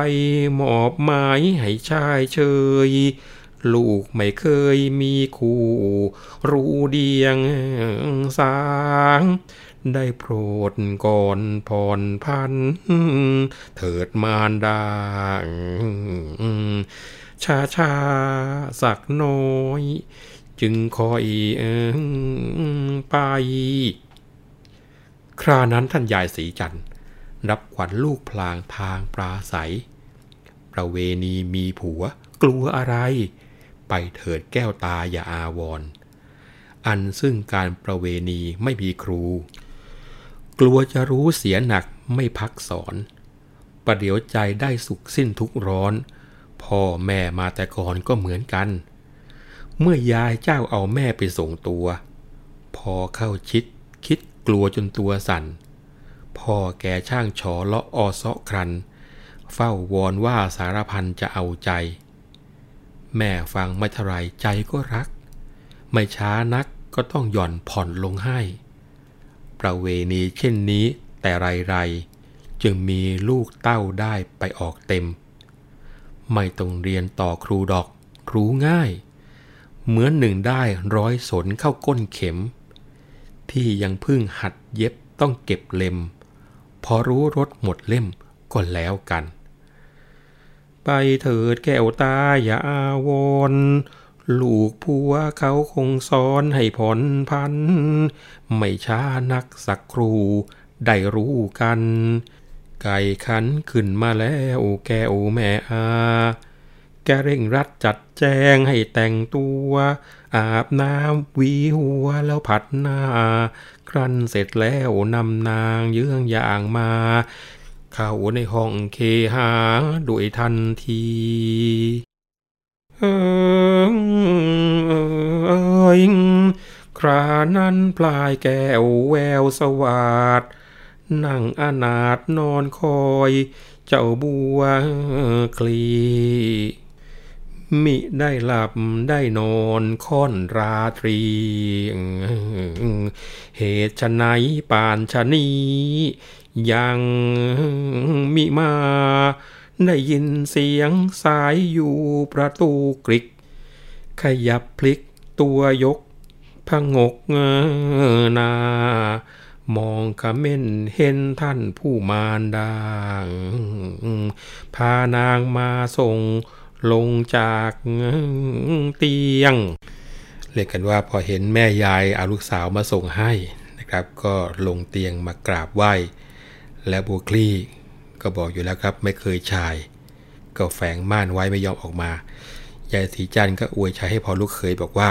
หมอบไม้ให้ชายเชยลูกไม่เคยมีคู่ รู้เดียงสาง ได้โปรดก่อนผ่อนพัน เถิดมารดาชาชาสักน้อย จึงคอยไป ครานั้นท่านยายสีจันทร์รับขวัญลูกพลางทางปราศัย ประเวณีมีผัวกลัวอะไร ไปเถิดแก้วตาอย่าอาวร อันซึ่งการประเวณีไม่มีครู กลัวจะรู้เสียหนักไม่พักสอน ประเดี๋ยวใจได้สุขสิ้นทุกร้อน พ่อแม่มาแต่ก่อนก็เหมือนกัน เมื่อยายเจ้าเอาแม่ไปส่งตัว พอเข้าชิดคิดกลัวจนตัวสั่น พ่อแกช่างฉอเลาะอซาะครัน เฝ้าวอนว่าสารพันจะเอาใจ แม่ฟังไม่เท่าไรใจก็รัก ไม่ช้านักก็ต้องหย่อนผ่อนลงให้ ประเวณีเช่นนี้แต่ไรไรจึงมีลูกเต้าได้ไปออกเต็ม ไม่ต้องเรียนต่อครูดอก รู้ง่าย เหมือนหนึ่งได้ร้อยสนเข้าก้นเข็ม ที่ยังพึ่งหัดเย็บต้องเก็บเล็ม พอรู้รถหมดเล่มก็แล้วกัน ไปเถิดแก้วตาอย่าอาวร ลูกผัวเขาคงสอนให้ผ่อนพัน ไม่ช้านักสักครูได้รู้กัน ไก่ขันขึ้นมาแล้วแก้วแม่อาแกเร่งรัดจัดแจงให้แต่งตัว อาบน้ำวีหัวแล้วผัดหน้า ครั้นเสร็จแล้วนำนางเยื่องอย่างมา เข้าในห้องเคหาด้วยทันที เอยครานั้นปลายแก้วแววสวัสดนั่งอนาถนอนคอย เจ้าบัวคลี มิได้หลับได้นอนค่อนราตรี เหตุชะไหนปานชะนี้ ยังมิมา ได้ยินเสียงสายอยู่ประตูกริก ขยับพลิกตัวยกพงกนา มองขเม่นเห็นท่านผู้มารดาพานางมาส่งลงจากเตียง เรียกกันว่าพอเห็นแม่ยายเอาลูกสาวมาส่งให้นะครับ ก็ลงเตียงมากราบไหว้ และบัวคลี่ ก็บอกอยู่แล้วครับไม่เคยชาย ก็แฝงม่านไว้ไม่ยอมออกมา ยายสีจันก็อวยชัยให้พอลูกเคยบอกว่า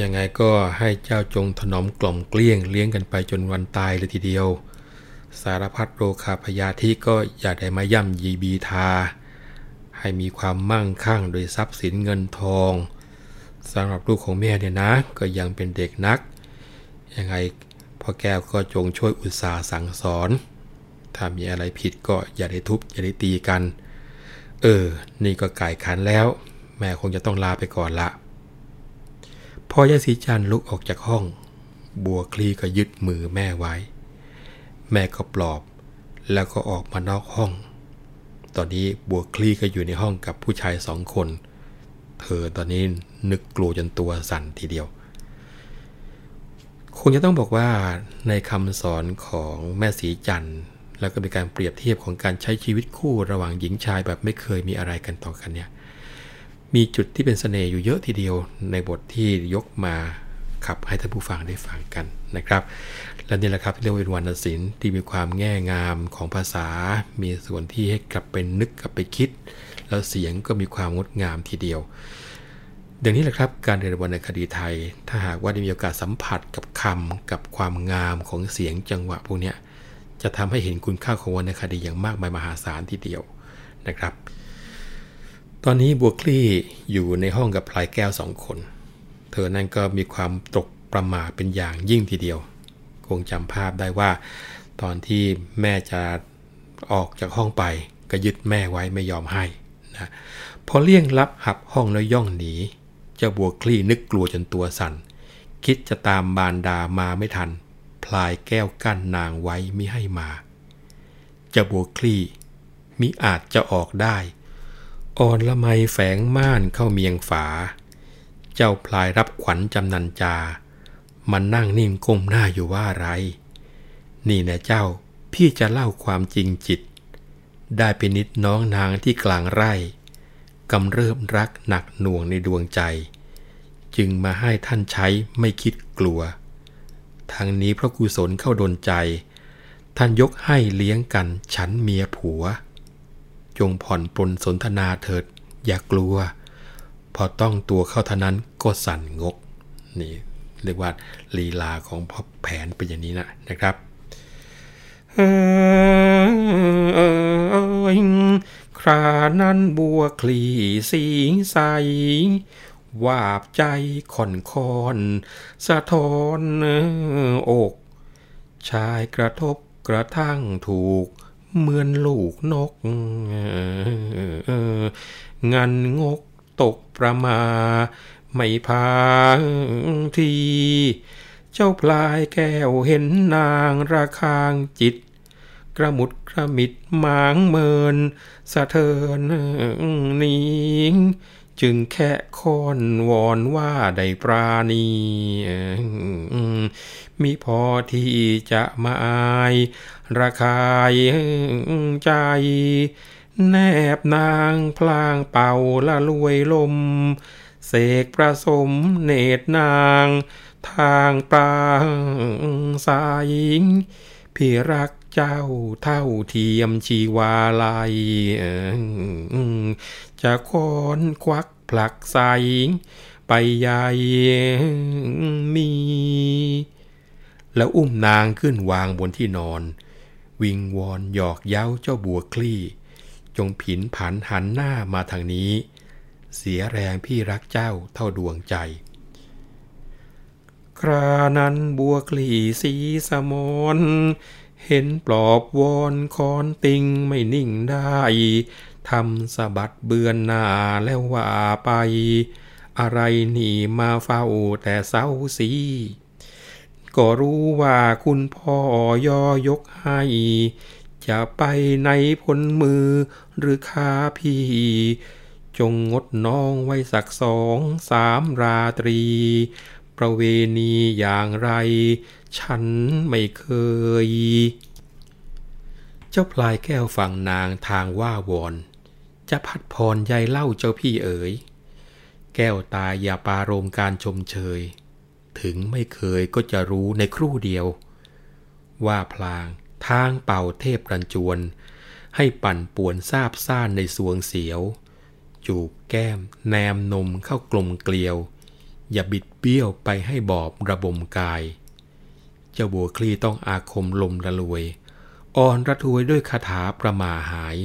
ยังไงก็ให้เจ้าจงถนอมกล่อมเกลี้ยงเลี้ยงกันไปจนวันตายเลยทีเดียว สารพัดโรคาพยาธิก็อย่าได้มาย่ำยีบีทา ให้มีความมั่งคั่งโดยทรัพย์สินเงินทองสำหรับลูกของแม่เนี่ยนะ ก็ยังเป็นเด็กนัก ยังไงพ่อแก้วก็จงช่วยอุตสาห์สั่งสอน ถ้ามีอะไรผิดก็อย่าได้ทุบอย่าได้ตีกัน เออ นี่ก็ไก่ขันแล้ว แม่คงจะต้องลาไปก่อนละ พอยายสีจันลุกออกจากห้อง บัวคลีก็ยึดมือแม่ไว้ แม่ก็ปลอบ แล้วก็ออกมานอกห้อง ตอนนี้บัวคลีก็อยู่ในห้องกับผู้ชายสองคน เธอตอนนี้นึกกลัวจนตัวสั่นทีเดียวคงจะต้องบอกว่าในคำสอนของแม่สีจันทร์ แล้วก็เป็นการเปรียบเทียบของการใช้ชีวิตคู่ระหว่างหญิงชายแบบไม่เคยมีอะไรกันต่อกันเนี่ยมีจุดที่เป็นสเสน่ห์อยู่เยอะทีเดียวในบทที่ยกมาขับให้ท่านผู้ฟังได้ฟังกันนะครับ และนี่แหละครับเรียกว่าเป็นวรรณศิลป์ที่มีความแง่งามของภาษา มีส่วนที่ให้กลับไปนึกกลับไปคิด แล้วเสียงก็มีความงดงามทีเดียวดังนี้แหละครับการเรียนวรรณคดีไทย ถ้าหากว่าได้มีโอกาสสัมผัสกับคำกับความงามของเสียงจังหวะพวกนี้ จะทำให้เห็นคุณค่าของวรรณคดีอย่างมากมายมหาศาลทีเดียวนะครับ ตอนนี้บัวคลี่อยู่ในห้องกับพลายแก้วสองคน เธอนั่นก็มีความตกประมาเป็นอย่างยิ่งทีเดียว คงจำภาพได้ว่า ตอนที่แม่จะออกจากห้องไปก็ยึดแม่ไว้ไม่ยอมให้นะพอเลี่ยงลับหับห้องแล้วย่องหนีเจ้าบัวคลี่นึกกลัวจนตัวสัน่นคิดจะตามบานดามาไม่ทัน พลายแก้วกั้นนางไว้ไม่ให้มาจ้าบัวคลี่มิอาจจะออกได้ อ่อนละไมแฝงม่านเข้าเมียงฝา เจ้าพลายรับขวัญจำนันจา มันนั่งนิ่งก้มหน้าอยู่ว่าไร นี่นะเจ้าพี่จะเล่าความจริงจิต ได้เป็นนิดน้องนางที่กลางไร่กำเริบรักหนักหน่วงในดวงใจ จึงมาให้ท่านใช้ไม่คิดกลัว ทางนี้เพราะกุศลเข้าดนใจ ท่านยกให้เลี้ยงกันฉันเมียผัว จงผ่อนปลนสนทนาเถิด อย่ากลัว พอต้องตัวเข้าเท่านั้นก็สั่นงก นี่เรียกว่าลีลาของพ่อแผนเป็นอย่างนี้นะนะครับเอยครานั้นบัวคลีสีใส วาบใจคอนคอน สะท้อนอก ชายกระทบกระทั่งถูก เหมือนลูกนก งันงกตกประมา ไม่พาที เจ้าพลายแก้วเห็นนางระคางจิต กระมุดกระมิดหมางเมิน สะเทินนิง จึงแค่ค้อนวอนว่าได้ปราณีมิพอที่จะมาอายระคายใจ แนบนางพลางเป่าละลวยลม เสกประสมเนตรนาง ทางปรางสายพี่รักเจ้าเท่าเทียมชีวาลัยจะค้อนควัก ผลักใสไปใหญ่มี แล้วอุ้มนางขึ้นวางบนที่นอน วิงวอนหยอกเย้าเจ้าบัวคลี่ จงผินผันหันหน้ามาทางนี้ เสียแรงพี่รักเจ้าเท่าดวงใจ ครานั้นบัวคลี่สีสมนเห็นปลอบวอนคอนติงไม่นิ่งได้ ทำสะบัดเบือนหน้าแล้วว่าไป อะไรหนีมาเฝ้าแต่เศร้าสีก็รู้ว่าคุณพ่อยอยกให้ จะไปในพลมือหรือคาพี่ จงงดน้องไว้สักสองสามราตรี ประเวณีอย่างไร ฉันไม่เคย เจ้าพลายแก้วฝั่งนางทางว่าวอน จะพัดพรยายเล่าเจ้าพี่เอ๋ย แก้วตาอย่าปารมการชมเชย ถึงไม่เคยก็จะรู้ในครู่เดียว ว่าพลางทางเป่าเทพรันจวน ให้ปั่นป่วนซาบซ่านในสวงเสียว จูบแก้ม แนมนมเข้ากลมเกลียว อย่าบิดเบี้ยวไปให้บอบระบมกาย เจ้าบัวคลีต้องอาคมลมระลวย อ่อนระทวยด้วยคาถาประมาหาย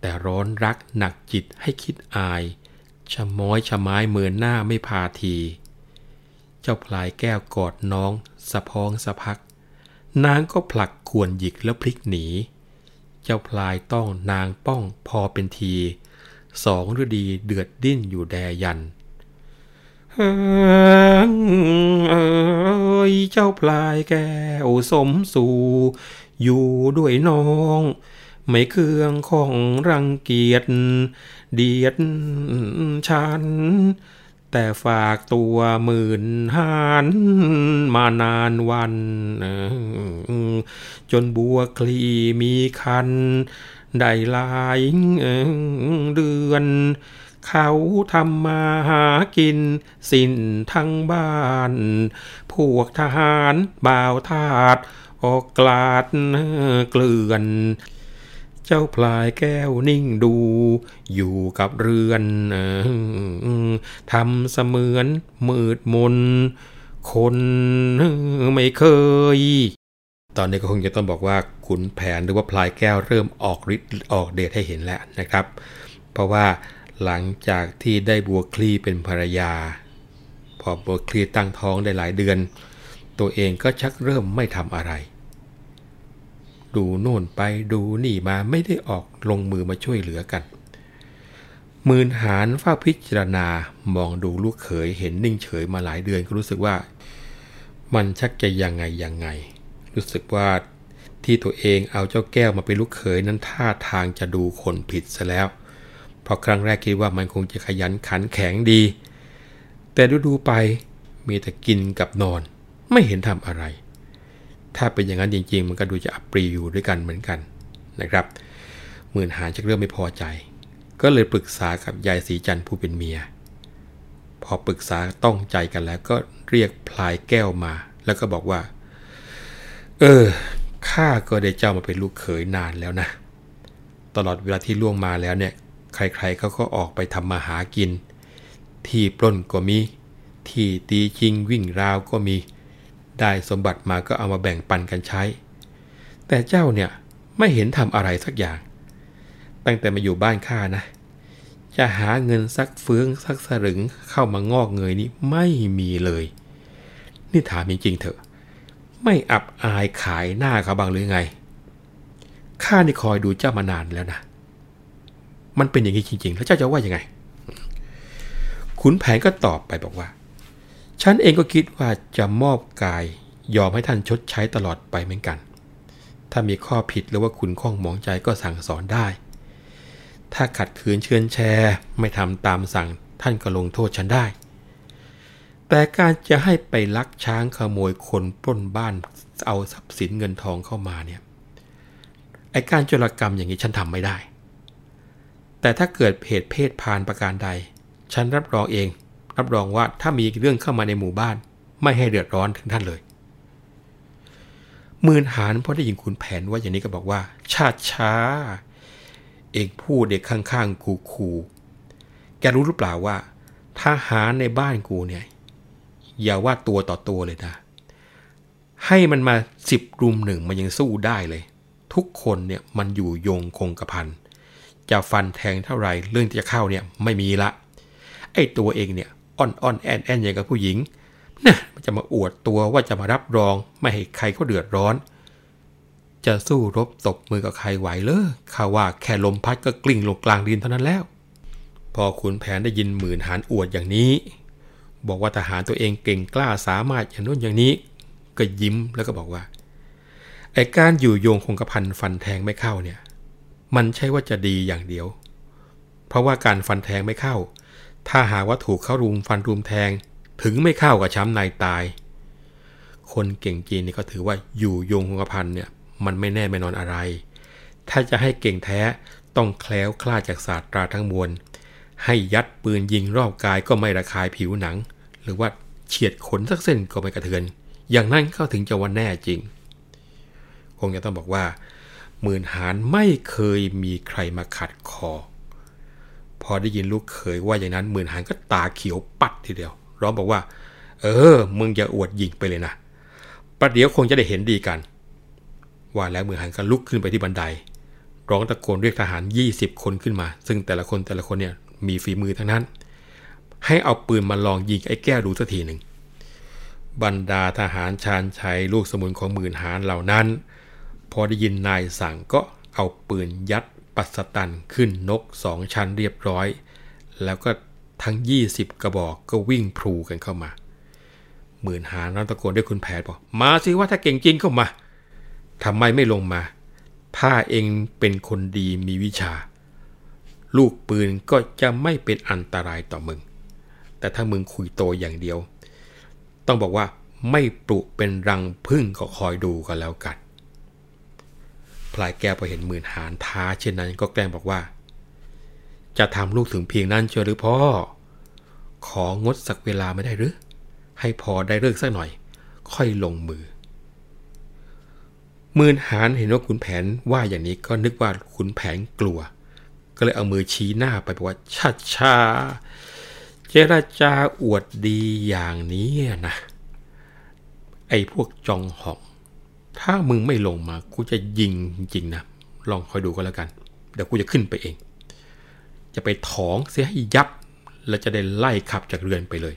แต่ร้อนรักหนักจิตให้คิดอาย ชะม้อยชะไม้เมือนหน้าไม่พาที เจ้าพลายแก้วกอดน้องสะพองสะพัก นางก็ผลักขวนหยิกแล้วพลิกหนี เจ้าพลายต้องนางป้องพอเป็นที สองฤดีเดือดดิ้นอยู่แดยันเอ้ยเจ้าพลายแก้วสมสู่ อยู่ด้วยน้อง ไม่เครื่องของรังเกียจเดียดฉัน แต่ฝากตัวหมื่นหานมานานวัน จนบัวคลีมีคัน ได้หลายเดือน เขาทำมาหากินสิ้นทั้งบ้าน พวกทหารบ่าวทาดออกกลาดเกลื่อน เจ้าพลายแก้วนิ่งดู อยู่กับเรือนทำเสมือนมืดมน คนไม่เคย ตอนนี้ก็คงจะต้องบอกว่าขุนแผนหรือว่าพลายแก้วเริ่มออกฤทธิ์ออกเดชให้เห็นแล้วนะครับ เพราะว่าหลังจากที่ได้บัวคลีเป็นภรรยา พอบัวคลีตั้งท้องได้หลายเดือน ตัวเองก็ชักเริ่มไม่ทำอะไร ดูโน่นไปดูนี่มาไม่ได้ออกลงมือมาช่วยเหลือกันมื่นหารฝ้าพิจารณามองดูลูกเขยเห็นนิ่งเฉยมาหลายเดือนก็รู้สึกว่า มันชักจะยังไงยังไง รู้สึกว่าที่ตัวเองเอาเจ้าแก้วมาเป็นลูกเขยนั้นท่าทางจะดูคนผิดซะแล้วเพราะครั้งแรกคิดว่ามันคงจะขยันขันแข็งดี แต่ดูดูไปมีแต่กินกับนอน ไม่เห็นทำอะไร ถ้าเป็นอย่างนั้นจริง ๆ มันก็ดูจะอับปรีอยู่ด้วยกันเหมือนกันนะครับหมื่นหานชักเริ่มไม่พอใจ ก็เลยปรึกษากับยายสีจันทร์ผู้เป็นเมีย พอปรึกษาต้องใจกันแล้วก็เรียกพลายแก้วมา แล้วก็บอกว่า เออข้าก็ได้เจ้ามาเป็นลูกเขยนานแล้วนะ ตลอดเวลาที่ล่วงมาแล้วเนี่ย ใครๆเขาก็ออกไปทำมาหากิน ที่ปล้นก็มี ที่ตีชิงวิ่งราวก็มี ได้สมบัติมาก็เอามาแบ่งปันกันใช้ แต่เจ้าเนี่ยไม่เห็นทำอะไรสักอย่าง ตั้งแต่มาอยู่บ้านข้านะ จะหาเงินสักเฟื้องสักสลึงเข้ามางอกเงยนี่ไม่มีเลย นี่ถามจริงๆเถอะ ไม่อับอายขายหน้าเขาบางหรือไงข้านี่คอยดูเจ้ามานานแล้วนะ มันเป็นอย่างนี้จริงๆ แล้วเจ้าจะว่ายังไง ขุนแผนก็ตอบไปบอกว่า ฉันเองก็คิดว่าจะมอบกายยอมให้ท่านชดใช้ตลอดไปเหมือนกัน ถ้ามีข้อผิดหรือว่าคุณข้องหมองใจก็สั่งสอนได้ ถ้าขัดขืนเชือนแชร์ไม่ทำตามสั่งท่านก็ลงโทษฉันได้ แต่การจะให้ไปลักช้างขโมยคนปล้นบ้านเอาทรัพย์สินเงินทองเข้ามาเนี่ยไอการโจรกรรมอย่างนี้ฉันทำไม่ได้ แต่ถ้าเกิดเหตุเพศพานประการใด ฉันรับรองเอง รับรองว่าถ้ามีเรื่องเข้ามาในหมู่บ้าน ไม่ให้เดือดร้อนถึงท่านเลยหมื่นหานพอได้ยินขุนแผนว่าอย่างนี้ก็บอกว่า ชาติช้า เอกพูดเด็กข้างๆกูคูแกรู้หรือเปล่าว่าทหารในบ้านกูเนี่ย อย่าว่าตัวต่อตัวเลยนะ ให้มันมาสิบรุมหนึ่งมันยังสู้ได้เลย ทุกคนเนี่ยมันอยู่ยงคงกระพันจะฟันแทงเท่าไรเรื่องที่จะเข้าเนี่ยไม่มีละไอ้ตัวเองเนี่ย อ่อนอ่อนแอนแอนอย่างกับผู้หญิงนะมันจะมาอวดตัวว่าจะมารับรองไม่ให้ใครเขาเดือดร้อน จะสู้รบตบมือกับใครไหวเลยข้าว่าแค่ลมพัดก็กลิ้งลงกลางดินเท่านั้นแล้ว พอขุนแผนได้ยินหมื่นหานอวดอย่างนี้ บอกว่าทหารตัวเองเก่งกล้าสามารถอย่างนู้นอย่างนี้ ก็ยิ้มแล้วก็บอกว่าไอ้การอยู่โยงคงกระพันฟันแทงไม่เข้าเนี่ย มันใช่ว่าจะดีอย่างเดียว เพราะว่าการฟันแทงไม่เข้า ถ้าหากว่าถูกเขารุมฟันรุมแทง ถึงไม่เข้ากับช้ำในตาย คนเก่งจีนนี่ก็ถือว่าอยู่ยงคงกระพันเนี่ยมันไม่แน่ไม่นอนอะไร ถ้าจะให้เก่งแท้ต้องแคล้วคลาดจากศาสตราทั้งมวล ให้ยัดปืนยิงรอบกายก็ไม่ระคายผิวหนัง หรือว่าเฉียดขนสักเส้นก็ไม่กระเทือน อย่างนั้นเขาถึงจะว่าแน่จริง คงจะต้องบอกว่าหมื่นหานไม่เคยมีใครมาขัดคอ พอได้ยินลูกเขยว่าอย่างนั้นหมื่นหานก็ตาเขียวปัดทีเดียว ร้องบอกว่า เออ มึงอย่าอวดยิงไปเลยนะประเดี๋ยวคงจะได้เห็นดีกัน ว่าแล้วหมื่นหานก็ลุกขึ้นไปที่บันได ร้องตะโกนเรียกทหาร 20 คนขึ้นมา ซึ่งแต่ละคนแต่ละคนเนี่ยมีฝีมือทั้งนั้น ให้เอาปืนมาลองยิงไอ้แก้วดูสักทีหนึ่งบรรดาทหารชาญชัยลูกสมุนของหมื่นหานเหล่านั้น พอได้ยินนายสั่งก็เอาปืนยัด ปัสตันขึ้นนกสองชั้นเรียบร้อย แล้วก็ทั้ง 20 กระบอกก็วิ่งพลูกันเข้ามาหมื่นหานร้องตะโกนด้วยคุณแผนบอกมาสิว่าถ้าเก่งจริงเข้ามาทำไมไม่ลงมาถ้าเองเป็นคนดีมีวิชา ลูกปืนก็จะไม่เป็นอันตรายต่อมึง แต่ถ้ามึงคุยโตอย่างเดียว ต้องบอกว่าไม่ปลุกเป็นรังพึ่งก็คอยดูกันแล้วกัน พลายแก้วพอเห็นหมื่นหานท้า เช่นนั้นก็แกล้งบอกว่า จะทำลูกถึงเพียงนั้นเชียวหรือพ่อ ของดสักเวลาไม่ได้หรือ ให้พอได้เลิกสักหน่อย ค่อยลงมือหมื่นหานเห็นว่าขุนแผนว่าอย่างนี้ก็นึกว่าขุนแผนกลัว ก็เลยเอามือชี้หน้าไปบอกว่าชัดชาเจรจาอวดดีอย่างนี้นะ ไอ้พวกจองหอง ถ้ามึงไม่ลงมากูจะยิงจริงๆนะลองคอยดูก็แล้วกัน เดี๋ยวกูจะขึ้นไปเอง จะไปถองเสียให้ยับ แล้วจะได้ไล่ขับจากเรือนไปเลย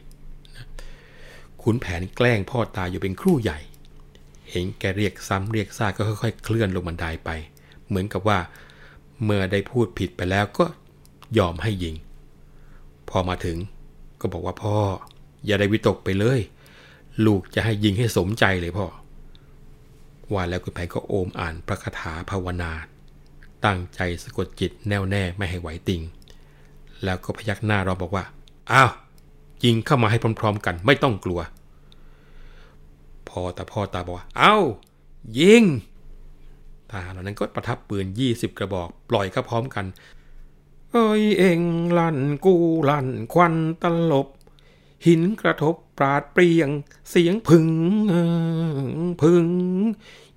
ขุนแผนแกล้งพ่อตาอยู่เป็นครู่ใหญ่ เห็นแกเรียกซ้ำเรียกซากก็ค่อยๆ เคลื่อนลงบันไดไป เหมือนกับว่า เมื่อได้พูดผิดไปแล้วก็ยอมให้ยิง พอมาถึงก็บอกว่าพ่อ อย่าได้วิตกไปเลย ลูกจะให้ยิงให้สมใจเลยพ่อ ว่าแล้วคุณแผนก็โอมอ่านพระคาถาภาวนา ตั้งใจสะกดจิตแน่วแน่ไม่ให้ไหวติง แล้วก็พยักหน้าเรอบอกว่า อ้าวยิงเข้ามาให้พร้อมๆกันไม่ต้องกลัว พอแต่พ่อตาบอกว่า เอ้า ยิงทหารเหล่านั้นก็ประทับปืน 20 กระบอก ปล่อยเข้าพร้อมกัน เอ้ยเองลั่นกูลั่นควันตลบ หินกระทบปราดเปรียง เสียงพึงเอ่อพึง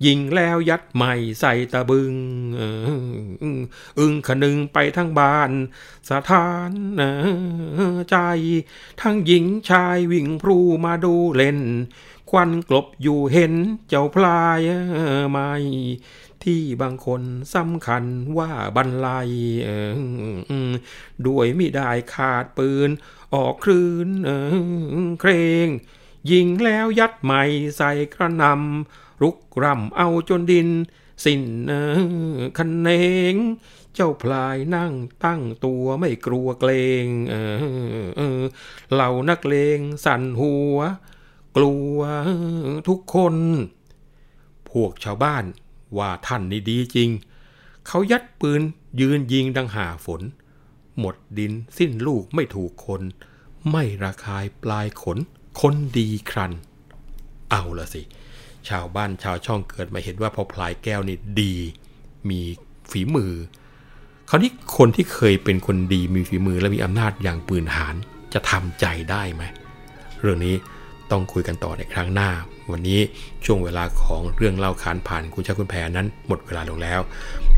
ยิงแล้วยัดใหม่ใส่ตะบึงอ่ออึงขนึงไปทั้งบ้าน สถานใจ ทั้งหญิงชายวิ่งพรูมาดูเล่น ควันกลบอยู่เห็นเจ้าพลายไม่ที่บางคนสำคัญว่าบรรลัยด้วยมิได้ขาดปืน ออกคลื่นเครงยิงแล้วยัดใหม่ใส่กระนำ รุกร่ำเอาจนดิน สิ้นคันเนง เจ้าพลายนั่งตั้งตัวไม่กลัวเกรงเออเออเหล่านักเลงสั่นหัว กลัวทุกคน พวกชาวบ้านว่าท่านนี่ดีจริง เขายัดปืนยืนยิงดังหาฝน หมดดินสิ้นลูกไม่ถูกคน ไม่ระคายปลายขน คนดีครัน เอาละสิ ชาวบ้านชาวช่องเกิดมาเห็นว่าพอพลายแก้วนี่ดี มีฝีมือคราวนี้คนที่เคยเป็นคนดีมีฝีมือและมีอำนาจอย่างปืนหารจะทำใจได้ไหมเรื่องนี้ต้องคุยกันต่อในครั้งหน้า วันนี้ช่วงเวลาของเรื่องเล่าขานผ่านคุณชาคุณแพรนั้นหมดเวลาลงแล้ว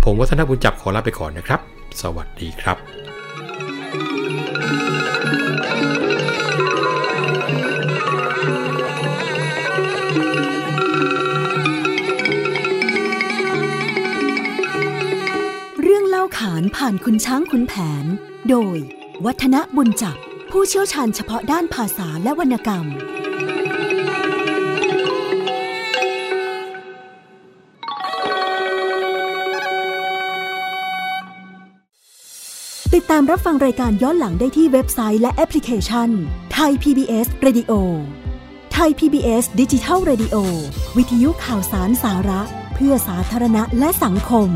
ผมวัฒนบุญจับขอลาไปก่อนนะครับ สวัสดีครับเาขานผ่านคุณช้างคุณแผน โดย วัฒนบุญจับ ผู้เชี่ยวชาญเฉพาะด้านภาษาและวรรณกรรม ติดตามรับฟังรายการย้อนหลังได้ที่เว็บไซต์และแอปพลิเคชันไทย PBS Radio ไทย PBS ดิจิทัล Radio วิทยุข่าวสารสาระ เพื่อสาธารณะและสังคม